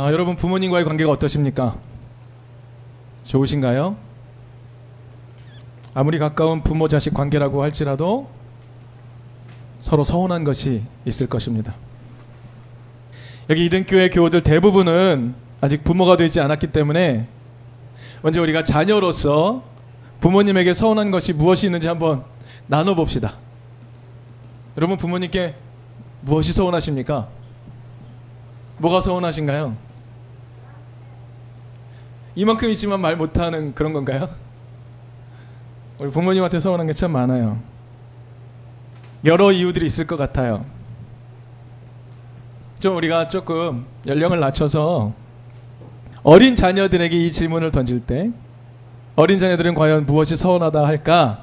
아, 여러분 부모님과의 관계가 어떠십니까? 좋으신가요? 아무리 가까운 부모 자식 관계라고 할지라도 서로 서운한 것이 있을 것입니다. 여기 이등교회 교우들 대부분은 아직 부모가 되지 않았기 때문에 먼저 우리가 자녀로서 부모님에게 서운한 것이 무엇이 있는지 한번 나눠봅시다. 여러분 부모님께 무엇이 서운하십니까? 뭐가 서운하신가요? 이만큼 있지만 말 못하는 그런 건가요? 우리 부모님한테 서운한 게 참 많아요. 여러 이유들이 있을 것 같아요. 좀 우리가 조금 연령을 낮춰서 어린 자녀들에게 이 질문을 던질 때 어린 자녀들은 과연 무엇이 서운하다 할까?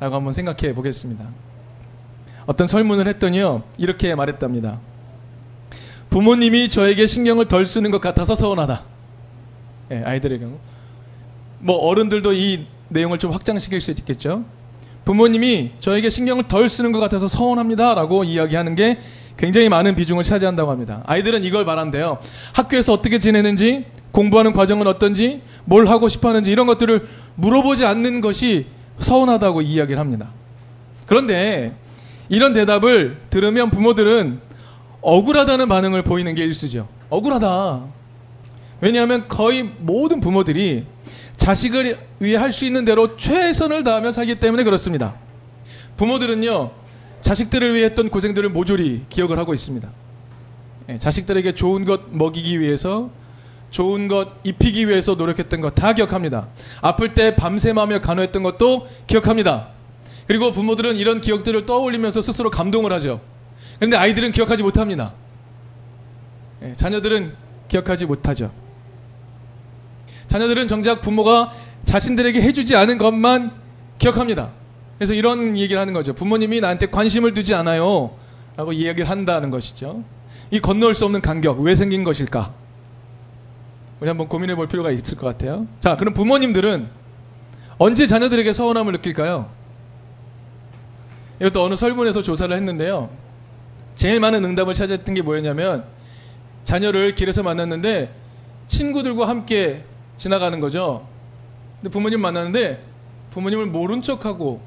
라고 한번 생각해 보겠습니다. 어떤 설문을 했더니요, 이렇게 말했답니다. 부모님이 저에게 신경을 덜 쓰는 것 같아서 서운하다. 예, 아이들의 경우. 뭐 어른들도 이 내용을 좀 확장시킬 수 있겠죠. 부모님이 저에게 신경을 덜 쓰는 것 같아서 서운합니다라고 이야기하는 게 굉장히 많은 비중을 차지한다고 합니다. 아이들은 이걸 말한대요. 학교에서 어떻게 지내는지, 공부하는 과정은 어떤지, 뭘 하고 싶어 하는지 이런 것들을 물어보지 않는 것이 서운하다고 이야기를 합니다. 그런데 이런 대답을 들으면 부모들은 억울하다는 반응을 보이는 게 일수죠. 억울하다. 왜냐하면 거의 모든 부모들이 자식을 위해 할 수 있는 대로 최선을 다하며 살기 때문에 그렇습니다. 부모들은요, 자식들을 위해 했던 고생들을 모조리 기억을 하고 있습니다. 예, 자식들에게 좋은 것 먹이기 위해서, 좋은 것 입히기 위해서 노력했던 것 다 기억합니다. 아플 때 밤샘하며 간호했던 것도 기억합니다. 그리고 부모들은 이런 기억들을 떠올리면서 스스로 감동을 하죠. 그런데 아이들은 기억하지 못합니다. 예, 자녀들은 기억하지 못하죠. 자녀들은 정작 부모가 자신들에게 해주지 않은 것만 기억합니다. 그래서 이런 얘기를 하는 거죠. 부모님이 나한테 관심을 두지 않아요. 라고 이야기를 한다는 것이죠. 이 건너올 수 없는 간격, 왜 생긴 것일까? 우리 한번 고민해 볼 필요가 있을 것 같아요. 자, 그럼 부모님들은 언제 자녀들에게 서운함을 느낄까요? 이것도 어느 설문에서 조사를 했는데요. 제일 많은 응답을 찾았던 게 뭐였냐면 자녀를 길에서 만났는데 친구들과 함께 지나가는 거죠. 근데 부모님 만났는데 부모님을 모른 척하고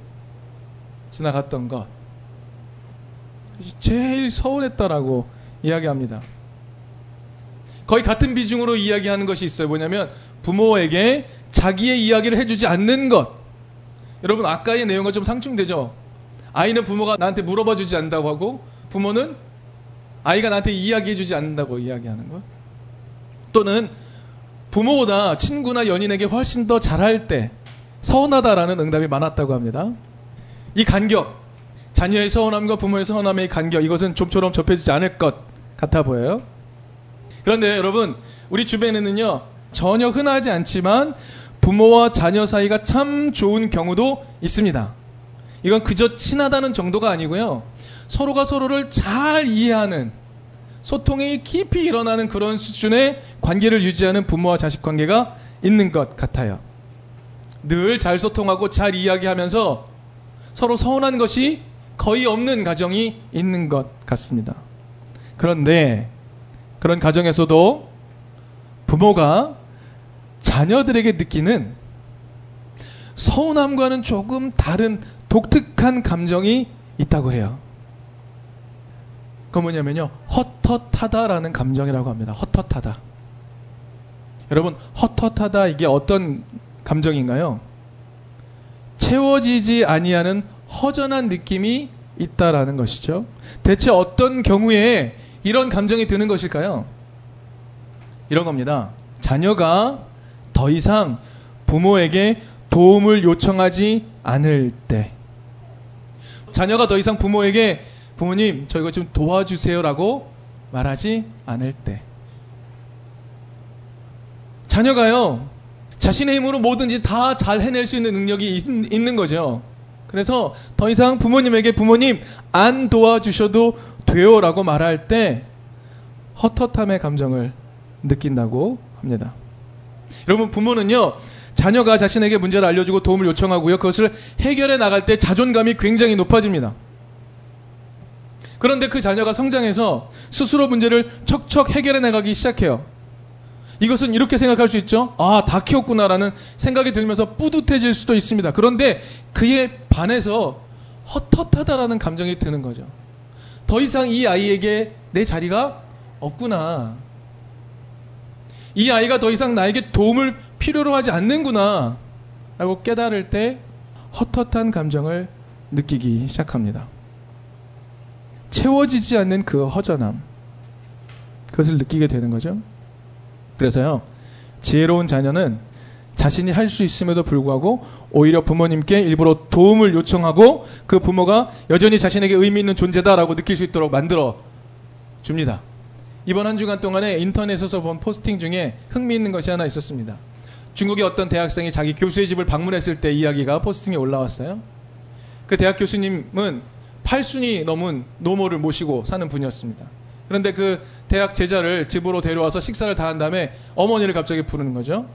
지나갔던 것. 제일 서운했다라고 이야기합니다. 거의 같은 비중으로 이야기하는 것이 있어요. 뭐냐면 부모에게 자기의 이야기를 해주지 않는 것. 여러분 아까의 내용과 좀 상충되죠. 아이는 부모가 나한테 물어봐 주지 않는다고 하고 부모는 아이가 나한테 이야기해 주지 않는다고 이야기하는 것. 또는 부모보다 친구나 연인에게 훨씬 더 잘할 때 서운하다라는 응답이 많았다고 합니다. 이 간격, 자녀의 서운함과 부모의 서운함의 간격, 이것은 좀처럼 접해지지 않을 것 같아 보여요. 그런데 여러분, 우리 주변에는요, 전혀 흔하지 않지만 부모와 자녀 사이가 참 좋은 경우도 있습니다. 이건 그저 친하다는 정도가 아니고요. 서로가 서로를 잘 이해하는 소통이 깊이 일어나는 그런 수준의 관계를 유지하는 부모와 자식 관계가 있는 것 같아요. 늘 잘 소통하고 잘 이야기하면서 서로 서운한 것이 거의 없는 가정이 있는 것 같습니다. 그런데 그런 가정에서도 부모가 자녀들에게 느끼는 서운함과는 조금 다른 독특한 감정이 있다고 해요. 그 뭐냐면요. 헛헛하다라는 감정이라고 합니다. 헛헛하다. 여러분, 헛헛하다 이게 어떤 감정인가요? 채워지지 아니하는 허전한 느낌이 있다라는 것이죠. 대체 어떤 경우에 이런 감정이 드는 것일까요? 이런 겁니다. 자녀가 더 이상 부모에게 도움을 요청하지 않을 때. 자녀가 더 이상 부모에게 부모님, 저 이거 좀 도와주세요라고 말하지 않을 때. 자녀가요, 자신의 힘으로 뭐든지 다 잘 해낼 수 있는 능력이 있, 있는 거죠. 그래서 더 이상 부모님에게 부모님, 안 도와주셔도 돼요 라고 말할 때 헛헛함의 감정을 느낀다고 합니다. 여러분, 부모는요, 자녀가 자신에게 문제를 알려주고 도움을 요청하고요. 그것을 해결해 나갈 때 자존감이 굉장히 높아집니다. 그런데 그 자녀가 성장해서 스스로 문제를 척척 해결해 나가기 시작해요. 이것은 이렇게 생각할 수 있죠. 아, 다 키웠구나라는 생각이 들면서 뿌듯해질 수도 있습니다. 그런데 그에 반해서 헛헛하다라는 감정이 드는 거죠. 더 이상 이 아이에게 내 자리가 없구나. 이 아이가 더 이상 나에게 도움을 필요로 하지 않는구나. 라고 깨달을 때 헛헛한 감정을 느끼기 시작합니다. 채워지지 않는 그 허전함. 그것을 느끼게 되는 거죠. 그래서요, 지혜로운 자녀는 자신이 할 수 있음에도 불구하고 오히려 부모님께 일부러 도움을 요청하고 그 부모가 여전히 자신에게 의미 있는 존재다라고 느낄 수 있도록 만들어 줍니다. 이번 한 주간 동안에 인터넷에서 본 포스팅 중에 흥미있는 것이 하나 있었습니다. 중국의 어떤 대학생이 자기 교수의 집을 방문했을 때 이야기가 포스팅에 올라왔어요. 그 대학 교수님은 8순이 넘은 노모를 모시고 사는 분이었습니다. 그런데 그 대학 제자를 집으로 데려와서 식사를 다 한 다음에 어머니를 갑자기 부르는 거죠.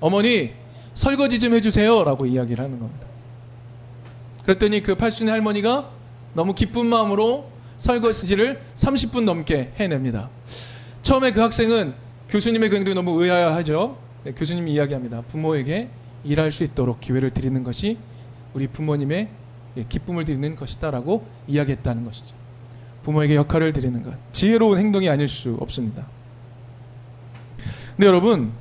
어머니 설거지 좀 해주세요라고 이야기를 하는 겁니다. 그랬더니 그 팔순이 할머니가 너무 기쁜 마음으로 설거지를 30분 넘게 해냅니다. 처음에 그 학생은 교수님의 그 행동이 너무 의아하죠. 네, 교수님이 이야기합니다. 부모에게 일할 수 있도록 기회를 드리는 것이 우리 부모님의 예, 기쁨을 드리는 것이다라고 이야기했다는 것이죠. 부모에게 역할을 드리는 것. 지혜로운 행동이 아닐 수 없습니다. 근데 여러분,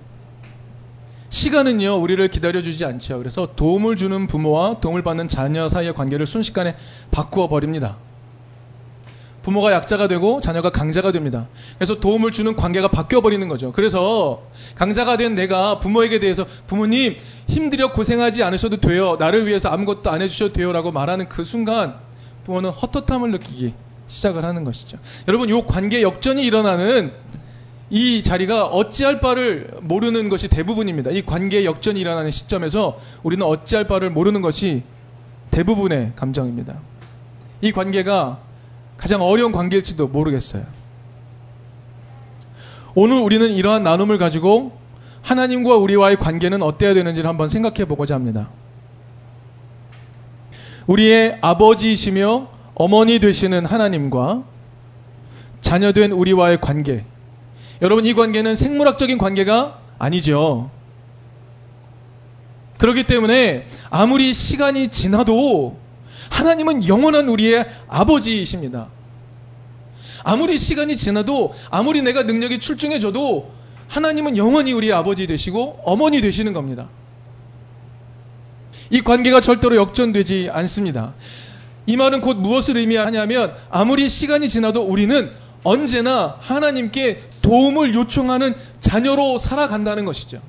시간은요, 우리를 기다려주지 않죠. 그래서 도움을 주는 부모와 도움을 받는 자녀 사이의 관계를 순식간에 바꾸어 버립니다. 부모가 약자가 되고 자녀가 강자가 됩니다. 그래서 도움을 주는 관계가 바뀌어 버리는 거죠. 그래서 강자가 된 내가 부모에게 대해서 부모님 힘들여 고생하지 않으셔도 돼요. 나를 위해서 아무것도 안 해주셔도 돼요라고 말하는 그 순간 부모는 헛헛함을 느끼기 시작을 하는 것이죠. 여러분, 이 관계 역전이 일어나는 이 자리가 어찌할 바를 모르는 것이 대부분입니다. 이 관계 역전이 일어나는 시점에서 우리는 어찌할 바를 모르는 것이 대부분의 감정입니다. 이 관계가 가장 어려운 관계일지도 모르겠어요. 오늘 우리는 이러한 나눔을 가지고 하나님과 우리와의 관계는 어때야 되는지를 한번 생각해 보고자 합니다. 우리의 아버지이시며 어머니 되시는 하나님과 자녀된 우리와의 관계. 여러분, 이 관계는 생물학적인 관계가 아니죠. 그렇기 때문에 아무리 시간이 지나도 하나님은 영원한 우리의 아버지이십니다. 아무리 시간이 지나도 아무리 내가 능력이 출중해져도 하나님은 영원히 우리의 아버지 되시고 어머니 되시는 겁니다. 이 관계가 절대로 역전되지 않습니다. 이 말은 곧 무엇을 의미하냐면 아무리 시간이 지나도 우리는 언제나 하나님께 도움을 요청하는 자녀로 살아간다는 것이죠.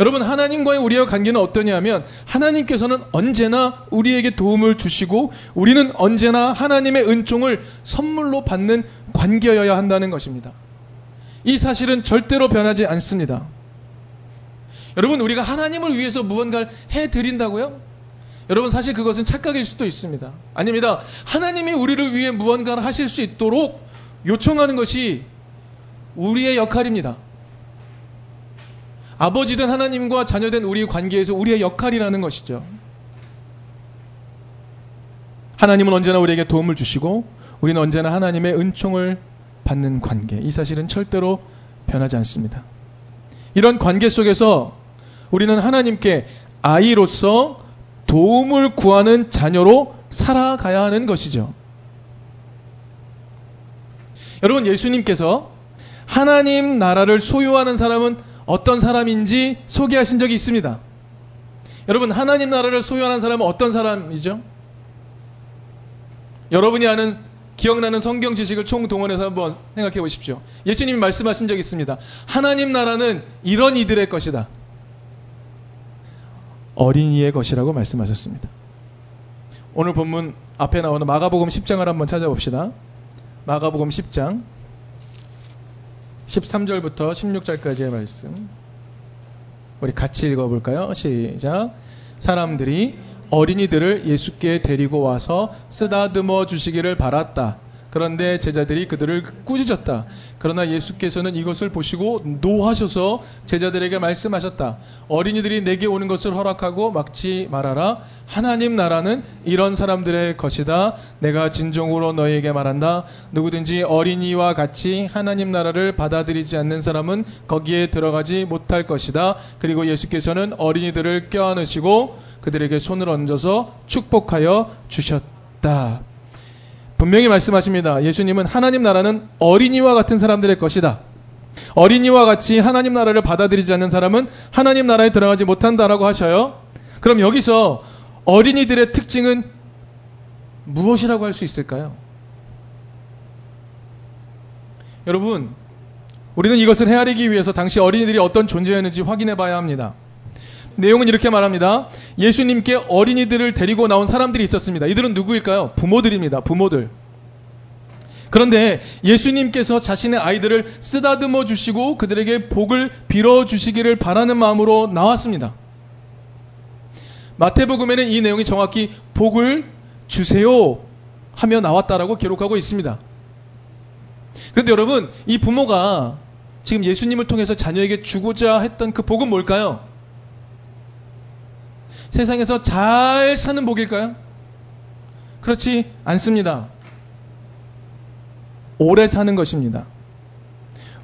여러분 하나님과의 우리의 관계는 어떠냐면 하나님께서는 언제나 우리에게 도움을 주시고 우리는 언제나 하나님의 은총을 선물로 받는 관계여야 한다는 것입니다. 이 사실은 절대로 변하지 않습니다. 여러분 우리가 하나님을 위해서 무언가를 해 드린다고요? 여러분 사실 그것은 착각일 수도 있습니다. 아닙니다. 하나님이 우리를 위해 무언가를 하실 수 있도록 요청하는 것이 우리의 역할입니다. 아버지된 하나님과 자녀된 우리 관계에서 우리의 역할이라는 것이죠. 하나님은 언제나 우리에게 도움을 주시고 우리는 언제나 하나님의 은총을 받는 관계. 이 사실은 절대로 변하지 않습니다. 이런 관계 속에서 우리는 하나님께 아이로서 도움을 구하는 자녀로 살아가야 하는 것이죠. 여러분, 예수님께서 하나님 나라를 소유하는 사람은 어떤 사람인지 소개하신 적이 있습니다. 여러분, 하나님 나라를 소유하는 사람은 어떤 사람이죠? 여러분이 아는 기억나는 성경 지식을 총동원해서 한번 생각해 보십시오. 예수님이 말씀하신 적이 있습니다. 하나님 나라는 이런 이들의 것이다. 어린이의 것이라고 말씀하셨습니다. 오늘 본문 앞에 나오는 마가복음 10장을 한번 찾아봅시다. 마가복음 10장 13절부터 16절까지의 말씀. 우리 같이 읽어볼까요? 시작. 사람들이 어린이들을 예수께 데리고 와서 쓰다듬어 주시기를 바랐다. 그런데 제자들이 그들을 꾸짖었다. 그러나 예수께서는 이것을 보시고 노하셔서 제자들에게 말씀하셨다. 어린이들이 내게 오는 것을 허락하고 막지 말아라. 하나님 나라는 이런 사람들의 것이다. 내가 진정으로 너희에게 말한다. 누구든지 어린이와 같이 하나님 나라를 받아들이지 않는 사람은 거기에 들어가지 못할 것이다. 그리고 예수께서는 어린이들을 껴안으시고 그들에게 손을 얹어서 축복하여 주셨다. 분명히 말씀하십니다. 예수님은 하나님 나라는 어린이와 같은 사람들의 것이다. 어린이와 같이 하나님 나라를 받아들이지 않는 사람은 하나님 나라에 들어가지 못한다라고 하셔요. 그럼 여기서 어린이들의 특징은 무엇이라고 할 수 있을까요? 여러분, 우리는 이것을 헤아리기 위해서 당시 어린이들이 어떤 존재였는지 확인해 봐야 합니다. 내용은 이렇게 말합니다. 예수님께 어린이들을 데리고 나온 사람들이 있었습니다. 이들은 누구일까요? 부모들입니다. 부모들. 그런데 예수님께서 자신의 아이들을 쓰다듬어 주시고 그들에게 복을 빌어 주시기를 바라는 마음으로 나왔습니다. 마태복음에는 이 내용이 정확히 복을 주세요 하며 나왔다라고 기록하고 있습니다. 그런데 여러분, 이 부모가 지금 예수님을 통해서 자녀에게 주고자 했던 그 복은 뭘까요? 세상에서 잘 사는 복일까요? 그렇지 않습니다. 오래 사는 것입니다.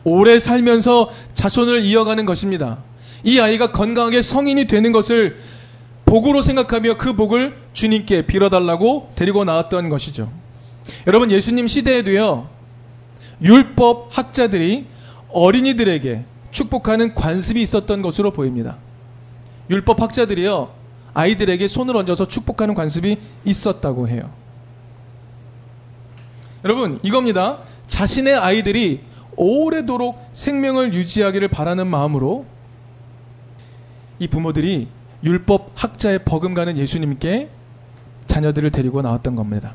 오래 살면서 자손을 이어가는 것입니다. 이 아이가 건강하게 성인이 되는 것을 복으로 생각하며 그 복을 주님께 빌어달라고 데리고 나왔던 것이죠. 여러분, 예수님 시대에도요, 율법 학자들이 어린이들에게 축복하는 관습이 있었던 것으로 보입니다. 율법 학자들이요, 아이들에게 손을 얹어서 축복하는 관습이 있었다고 해요. 여러분, 이겁니다. 자신의 아이들이 오래도록 생명을 유지하기를 바라는 마음으로 이 부모들이 율법 학자의 버금가는 예수님께 자녀들을 데리고 나왔던 겁니다.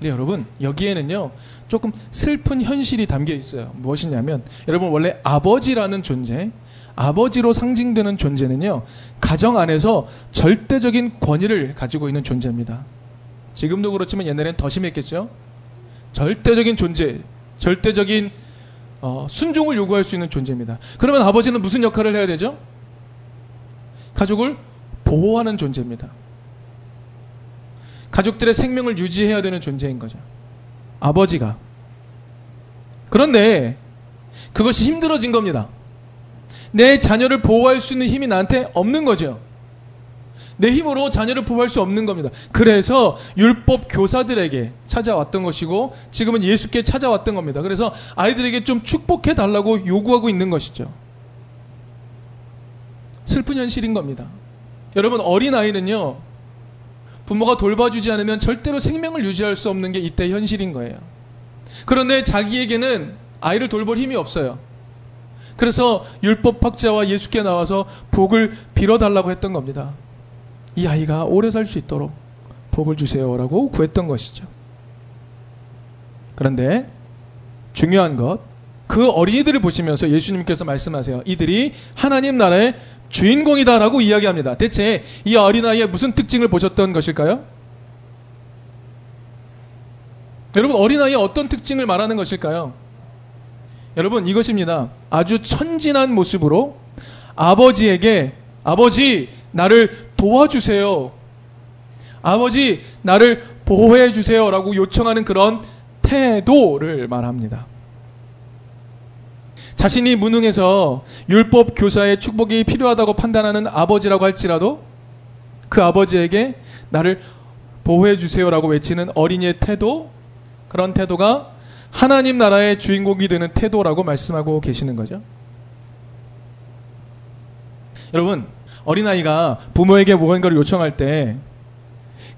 네, 여러분, 여기에는요, 조금 슬픈 현실이 담겨 있어요. 무엇이냐면, 여러분, 원래 아버지라는 존재, 아버지로 상징되는 존재는요, 가정 안에서 절대적인 권위를 가지고 있는 존재입니다. 지금도 그렇지만 옛날엔 더 심했겠죠? 절대적인 존재, 절대적인 어, 순종을 요구할 수 있는 존재입니다. 그러면 아버지는 무슨 역할을 해야 되죠? 가족을 보호하는 존재입니다. 가족들의 생명을 유지해야 되는 존재인 거죠. 아버지가. 그런데 그것이 힘들어진 겁니다. 내 자녀를 보호할 수 있는 힘이 나한테 없는 거죠. 내 힘으로 자녀를 보호할 수 없는 겁니다. 그래서 율법 교사들에게 찾아왔던 것이고 지금은 예수께 찾아왔던 겁니다. 그래서 아이들에게 좀 축복해 달라고 요구하고 있는 것이죠. 슬픈 현실인 겁니다. 여러분 어린 아이는요 부모가 돌봐주지 않으면 절대로 생명을 유지할 수 없는 게 이때 현실인 거예요. 그런데 자기에게는 아이를 돌볼 힘이 없어요. 그래서 율법 학자와 예수께 나와서 복을 빌어달라고 했던 겁니다. 이 아이가 오래 살 수 있도록 복을 주세요라고 구했던 것이죠. 그런데 중요한 것, 그 어린이들을 보시면서 예수님께서 말씀하세요. 이들이 하나님 나라의 주인공이다라고 이야기합니다. 대체 이 어린아이의 무슨 특징을 보셨던 것일까요? 여러분, 어린아이의 어떤 특징을 말하는 것일까요? 여러분 이것입니다. 아주 천진한 모습으로 아버지에게 아버지 나를 도와주세요. 아버지 나를 보호해 주세요라고 요청하는 그런 태도를 말합니다. 자신이 무능해서 율법 교사의 축복이 필요하다고 판단하는 아버지라고 할지라도 그 아버지에게 나를 보호해 주세요라고 외치는 어린이의 태도 그런 태도가 하나님 나라의 주인공이 되는 태도라고 말씀하고 계시는 거죠. 여러분, 어린아이가 부모에게 무언가를 요청할 때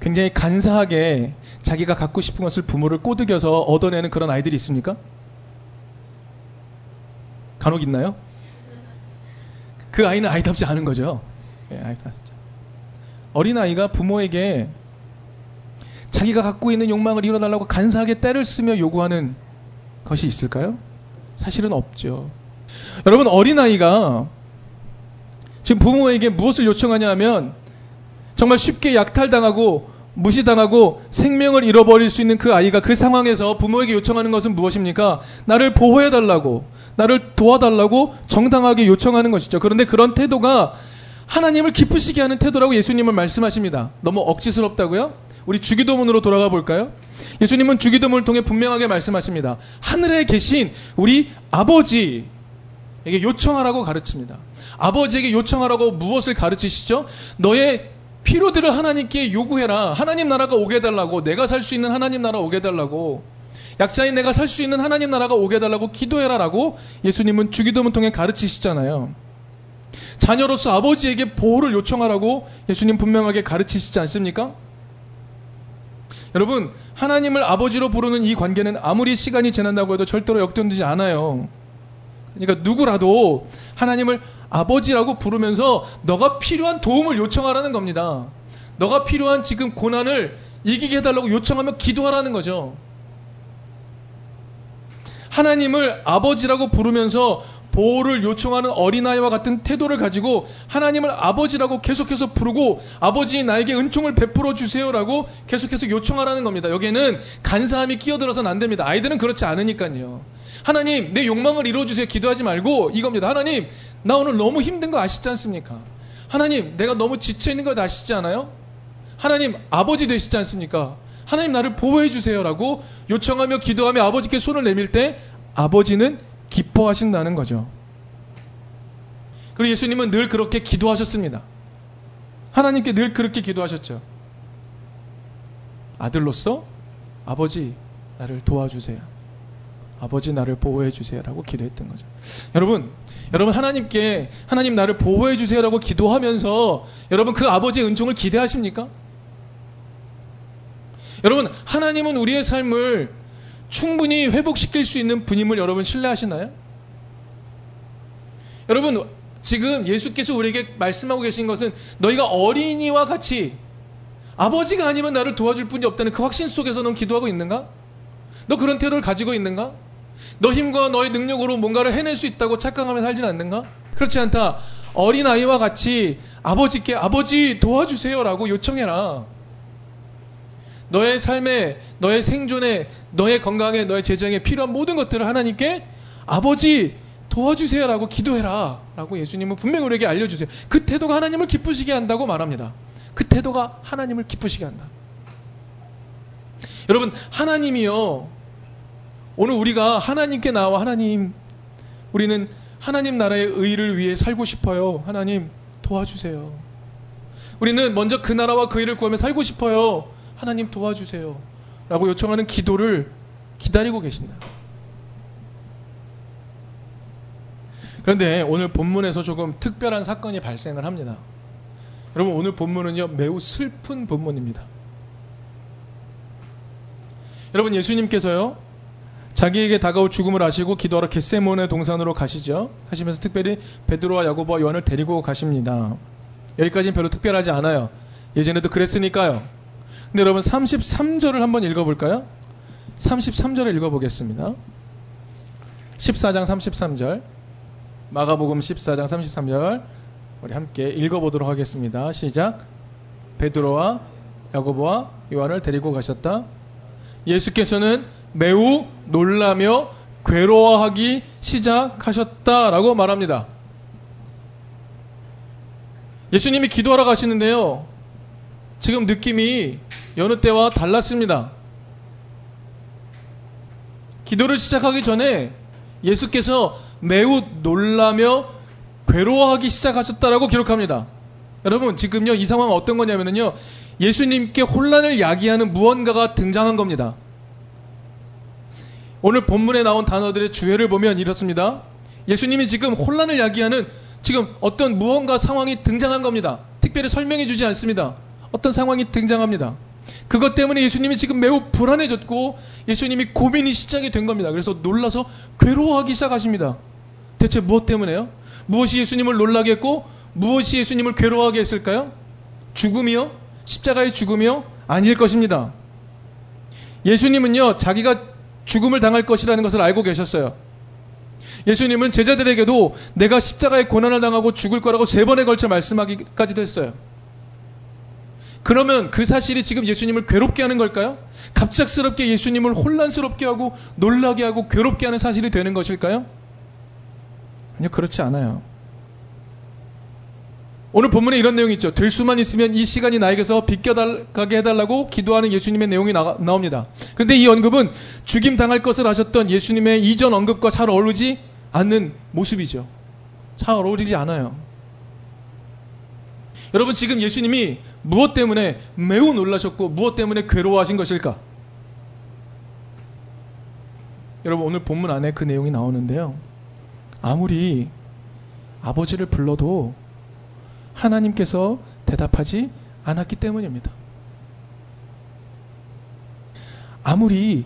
굉장히 간사하게 자기가 갖고 싶은 것을 부모를 꼬드겨서 얻어내는 그런 아이들이 있습니까? 간혹 있나요? 그 아이는 아이답지 않은 거죠. 네, 어린아이가 부모에게 자기가 갖고 있는 욕망을 이뤄달라고 간사하게 때를 쓰며 요구하는 것이 있을까요? 사실은 없죠. 여러분, 어린아이가 지금 부모에게 무엇을 요청하냐 하면 정말 쉽게 약탈당하고 무시당하고 생명을 잃어버릴 수 있는 그 아이가 그 상황에서 부모에게 요청하는 것은 무엇입니까? 나를 보호해달라고, 나를 도와달라고 정당하게 요청하는 것이죠. 그런데 그런 태도가 하나님을 기쁘시게 하는 태도라고 예수님은 말씀하십니다. 너무 억지스럽다고요? 우리 주기도문으로 돌아가 볼까요? 예수님은 주기도문을 통해 분명하게 말씀하십니다. 하늘에 계신 우리 아버지에게 요청하라고 가르칩니다. 아버지에게 요청하라고 무엇을 가르치시죠? 너의 필요들을 하나님께 요구해라. 하나님 나라가 오게 해달라고. 내가 살 수 있는 하나님 나라 오게 해달라고. 약자인 내가 살 수 있는 하나님 나라가 오게 해달라고 기도해라라고 예수님은 주기도문 통해 가르치시잖아요. 자녀로서 아버지에게 보호를 요청하라고 예수님 분명하게 가르치시지 않습니까? 여러분, 하나님을 아버지로 부르는 이 관계는 아무리 시간이 지난다고 해도 절대로 역전되지 않아요. 그러니까 누구라도 하나님을 아버지라고 부르면서 너가 필요한 도움을 요청하라는 겁니다. 너가 필요한 지금 고난을 이기게 해달라고 요청하며 기도하라는 거죠. 하나님을 아버지라고 부르면서 보호를 요청하는 어린아이와 같은 태도를 가지고 하나님을 아버지라고 계속해서 부르고 아버지 나에게 은총을 베풀어 주세요라고 계속해서 요청하라는 겁니다. 여기에는 간사함이 끼어들어서는 안 됩니다. 아이들은 그렇지 않으니까요. 하나님 내 욕망을 이루어 주세요 기도하지 말고 이겁니다. 하나님 나 오늘 너무 힘든 거 아시지 않습니까? 하나님 내가 너무 지쳐 있는 거 아시지 않아요? 하나님 아버지 되시지 않습니까? 하나님 나를 보호해 주세요라고 요청하며 기도하며 아버지께 손을 내밀 때 아버지는 기뻐하신다는 거죠. 그리고 예수님은 늘 그렇게 기도하셨습니다. 하나님께 늘 그렇게 기도하셨죠. 아들로서 아버지 나를 도와주세요. 아버지 나를 보호해 주세요라고 기도했던 거죠. 여러분, 여러분 하나님께 하나님 나를 보호해 주세요라고 기도하면서 여러분 그 아버지의 은총을 기대하십니까? 여러분 하나님은 우리의 삶을 충분히 회복시킬 수 있는 분임을 여러분 신뢰하시나요? 여러분 지금 예수께서 우리에게 말씀하고 계신 것은 너희가 어린이와 같이 아버지가 아니면 나를 도와줄 분이 없다는 그 확신 속에서 넌 기도하고 있는가? 너 그런 태도를 가지고 있는가? 너 힘과 너의 능력으로 뭔가를 해낼 수 있다고 착각하며 살지는 않는가? 그렇지 않다. 어린아이와 같이 아버지께 아버지 도와주세요라고 요청해라. 너의 삶에, 너의 생존에, 너의 건강에, 너의 재정에 필요한 모든 것들을 하나님께 아버지 도와주세요라고 기도해라. 라고 예수님은 분명히 우리에게 알려주세요. 그 태도가 하나님을 기쁘시게 한다고 말합니다. 그 태도가 하나님을 기쁘시게 한다. 여러분, 하나님이요. 오늘 우리가 하나님께 나와 하나님, 우리는 하나님 나라의 의를 위해 살고 싶어요. 하나님 도와주세요. 우리는 먼저 그 나라와 그 일을 구하며 살고 싶어요. 하나님 도와주세요. 라고 요청하는 기도를 기다리고 계신다. 그런데 오늘 본문에서 조금 특별한 사건이 발생을 합니다. 여러분 오늘 본문은요 매우 슬픈 본문입니다. 여러분 예수님께서요 자기에게 다가올 죽음을 아시고 기도하러 겟세몬의 동산으로 가시죠. 하시면서 특별히 베드로와 야고보와 요한을 데리고 가십니다. 여기까지는 별로 특별하지 않아요. 예전에도 그랬으니까요. 근데 여러분 33절을 한번 읽어볼까요? 33절을 읽어보겠습니다. 14장 33절 마가복음 14장 33절 우리 함께 읽어보도록 하겠습니다. 시작 베드로와 야고보와 요한을 데리고 가셨다. 예수께서는 매우 놀라며 괴로워하기 시작하셨다라고 말합니다. 예수님이 기도하러 가시는데요. 지금 느낌이 여느 때와 달랐습니다. 기도를 시작하기 전에 예수께서 매우 놀라며 괴로워하기 시작하셨다라고 기록합니다. 여러분, 지금요, 이 상황은 어떤 거냐면요, 예수님께 혼란을 야기하는 무언가가 등장한 겁니다. 오늘 본문에 나온 단어들의 주해를 보면 이렇습니다. 예수님이 지금 혼란을 야기하는 지금 어떤 무언가 상황이 등장한 겁니다. 특별히 설명해 주지 않습니다. 어떤 상황이 등장합니다. 그것 때문에 예수님이 지금 매우 불안해졌고 예수님이 고민이 시작이 된 겁니다. 그래서 놀라서 괴로워하기 시작하십니다. 대체 무엇 때문에요? 무엇이 예수님을 놀라게 했고 무엇이 예수님을 괴로워하게 했을까요? 죽음이요? 십자가의 죽음이요? 아닐 것입니다. 예수님은요, 자기가 죽음을 당할 것이라는 것을 알고 계셨어요. 예수님은 제자들에게도 내가 십자가의 고난을 당하고 죽을 거라고 세 번에 걸쳐 말씀하기까지도 했어요. 그러면 그 사실이 지금 예수님을 괴롭게 하는 걸까요? 갑작스럽게 예수님을 혼란스럽게 하고 놀라게 하고 괴롭게 하는 사실이 되는 것일까요? 아니요, 그렇지 않아요. 오늘 본문에 이런 내용이 있죠. 될 수만 있으면 이 시간이 나에게서 비껴가게 해달라고 기도하는 예수님의 내용이 나, 나옵니다. 그런데 이 언급은 죽임 당할 것을 하셨던 예수님의 이전 언급과 잘 어울리지 않는 모습이죠. 잘 어울리지 않아요. 여러분 지금 예수님이 무엇 때문에 매우 놀라셨고 무엇 때문에 괴로워하신 것일까? 여러분 오늘 본문 안에 그 내용이 나오는데요. 아무리 아버지를 불러도 하나님께서 대답하지 않았기 때문입니다. 아무리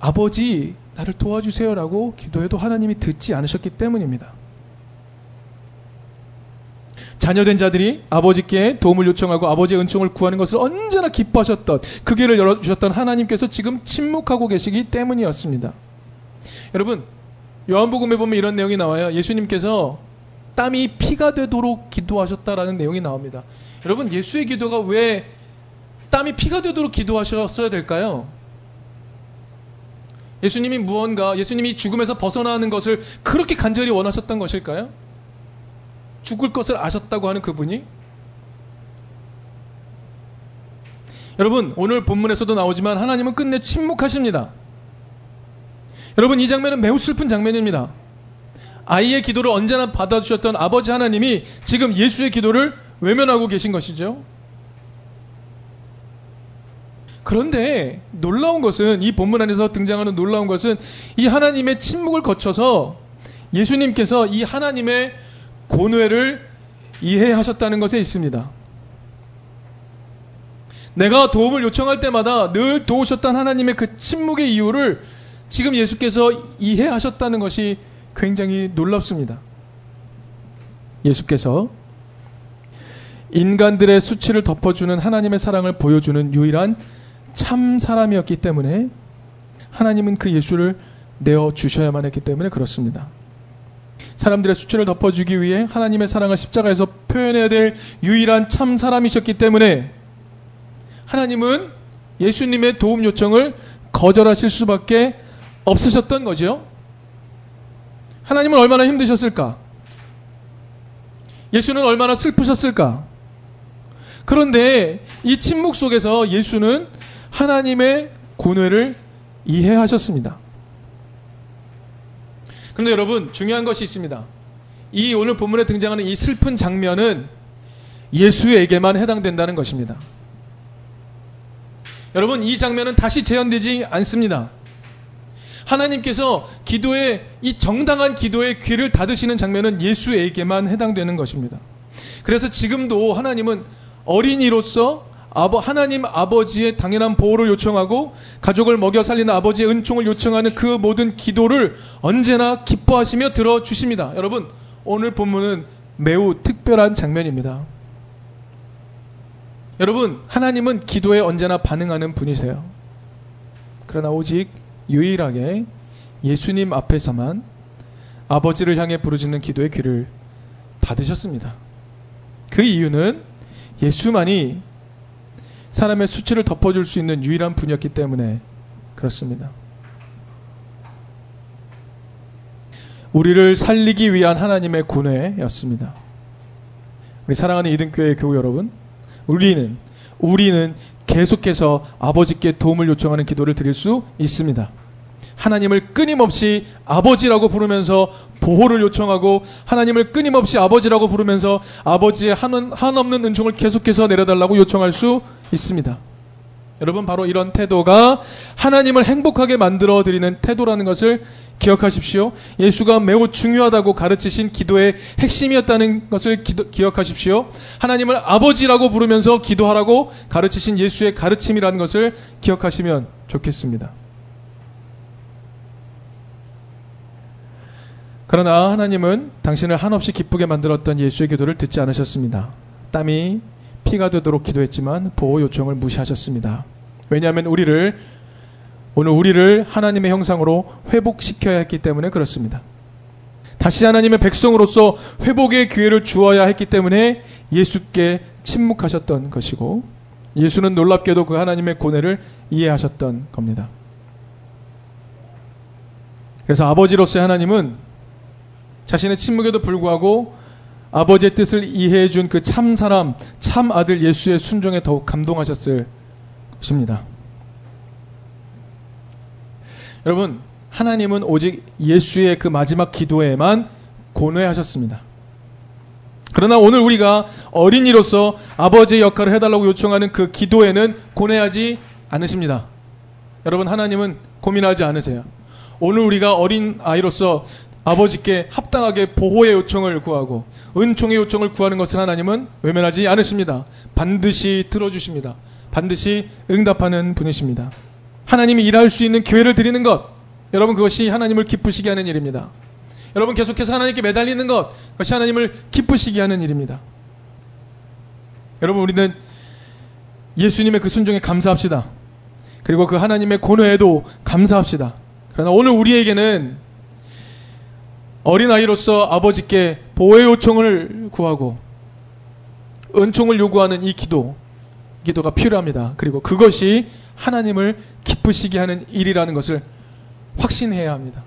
아버지 나를 도와주세요라고 기도해도 하나님이 듣지 않으셨기 때문입니다. 자녀된 자들이 아버지께 도움을 요청하고 아버지의 은총을 구하는 것을 언제나 기뻐하셨던 그 길을 열어주셨던 하나님께서 지금 침묵하고 계시기 때문이었습니다. 여러분 요한복음에 보면 이런 내용이 나와요. 예수님께서 땀이 피가 되도록 기도하셨다라는 내용이 나옵니다. 여러분 예수의 기도가 왜 땀이 피가 되도록 기도하셨어야 될까요? 예수님이 무언가 예수님이 죽음에서 벗어나는 것을 그렇게 간절히 원하셨던 것일까요? 죽을 것을 아셨다고 하는 그분이 여러분 오늘 본문에서도 나오지만 하나님은 끝내 침묵하십니다. 여러분 이 장면은 매우 슬픈 장면입니다. 아이의 기도를 언제나 받아주셨던 아버지 하나님이 지금 예수의 기도를 외면하고 계신 것이죠. 그런데 놀라운 것은 이 본문 안에서 등장하는 놀라운 것은 이 하나님의 침묵을 거쳐서 예수님께서 이 하나님의 고뇌를 이해하셨다는 것에 있습니다. 내가 도움을 요청할 때마다 늘 도우셨던 하나님의 그 침묵의 이유를 지금 예수께서 이해하셨다는 것이 굉장히 놀랍습니다. 예수께서 인간들의 수치를 덮어주는 하나님의 사랑을 보여주는 유일한 참 사람이었기 때문에 하나님은 그 예수를 내어 주셔야만 했기 때문에 그렇습니다. 사람들의 수치를 덮어주기 위해 하나님의 사랑을 십자가에서 표현해야 될 유일한 참 사람이셨기 때문에 하나님은 예수님의 도움 요청을 거절하실 수밖에 없으셨던 거죠. 하나님은 얼마나 힘드셨을까? 예수는 얼마나 슬프셨을까? 그런데 이 침묵 속에서 예수는 하나님의 고뇌를 이해하셨습니다. 그런데 여러분 중요한 것이 있습니다. 이 오늘 본문에 등장하는 이 슬픈 장면은 예수에게만 해당된다는 것입니다. 여러분 이 장면은 다시 재현되지 않습니다. 하나님께서 기도의 이 정당한 기도의 귀를 닫으시는 장면은 예수에게만 해당되는 것입니다. 그래서 지금도 하나님은 어린이로서 아버, 하나님 아버지의 당연한 보호를 요청하고 가족을 먹여 살리는 아버지의 은총을 요청하는 그 모든 기도를 언제나 기뻐하시며 들어 주십니다. 여러분, 오늘 본문은 매우 특별한 장면입니다. 여러분, 하나님은 기도에 언제나 반응하는 분이세요. 그러나 오직 유일하게 예수님 앞에서만 아버지를 향해 부르짖는 기도의 귀를 닫으셨습니다. 그 이유는 예수만이 사람의 수치를 덮어줄 수 있는 유일한 분이었기 때문에 그렇습니다. 우리를 살리기 위한 하나님의 고뇌였습니다. 우리 사랑하는 이등교회 교우 여러분, 우리는 우리는 계속해서 아버지께 도움을 요청하는 기도를 드릴 수 있습니다. 하나님을 끊임없이 아버지라고 부르면서 보호를 요청하고 하나님을 끊임없이 아버지라고 부르면서 아버지의 한, 한없는 은총을 계속해서 내려달라고 요청할 수 있습니다. 여러분 바로 이런 태도가 하나님을 행복하게 만들어 드리는 태도라는 것을 기억하십시오. 예수가 매우 중요하다고 가르치신 기도의 핵심이었다는 것을 기도, 기억하십시오. 하나님을 아버지라고 부르면서 기도하라고 가르치신 예수의 가르침이라는 것을 기억하시면 좋겠습니다. 그러나 하나님은 당신을 한없이 기쁘게 만들었던 예수의 기도를 듣지 않으셨습니다. 땀이 피가 되도록 기도했지만 보호 요청을 무시하셨습니다. 왜냐하면 우리를 오늘 우리를 하나님의 형상으로 회복시켜야 했기 때문에 그렇습니다. 다시 하나님의 백성으로서 회복의 기회를 주어야 했기 때문에 예수께 침묵하셨던 것이고 예수는 놀랍게도 그 하나님의 고뇌를 이해하셨던 겁니다. 그래서 아버지로서의 하나님은 자신의 침묵에도 불구하고 아버지의 뜻을 이해해 준 그 참 사람, 참 아들 예수의 순종에 더욱 감동하셨을 것입니다. 여러분, 하나님은 오직 예수의 그 마지막 기도에만 고뇌하셨습니다. 그러나 오늘 우리가 어린이로서 아버지의 역할을 해달라고 요청하는 그 기도에는 고뇌하지 않으십니다. 여러분, 하나님은 고민하지 않으세요. 오늘 우리가 어린 아이로서 아버지께 합당하게 보호의 요청을 구하고 은총의 요청을 구하는 것을 하나님은 외면하지 않으십니다. 반드시 들어주십니다. 반드시 응답하는 분이십니다. 하나님이 일할 수 있는 기회를 드리는 것, 여러분 그것이 하나님을 기쁘시게 하는 일입니다. 여러분 계속해서 하나님께 매달리는 것, 그것이 하나님을 기쁘시게 하는 일입니다. 여러분 우리는 예수님의 그 순종에 감사합시다. 그리고 그 하나님의 고뇌에도 감사합시다. 그러나 오늘 우리에게는 어린아이로서 아버지께 보호의 요청을 구하고 은총을 요구하는 이 기도, 이 기도가 필요합니다. 그리고 그것이 하나님을 기쁘시게 하는 일이라는 것을 확신해야 합니다.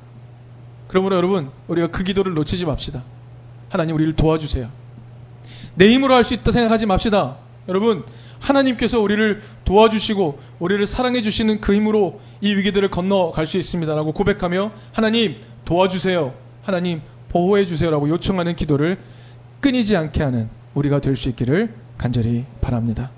그러므로 여러분, 우리가 그 기도를 놓치지 맙시다. 하나님 우리를 도와주세요. 내 힘으로 할 수 있다 생각하지 맙시다. 여러분, 하나님께서 우리를 도와주시고 우리를 사랑해 주시는 그 힘으로 이 위기들을 건너갈 수 있습니다라고 고백하며 하나님 도와주세요. 하나님 보호해 주세요라고 요청하는 기도를 끊이지 않게 하는 우리가 될 수 있기를 간절히 바랍니다.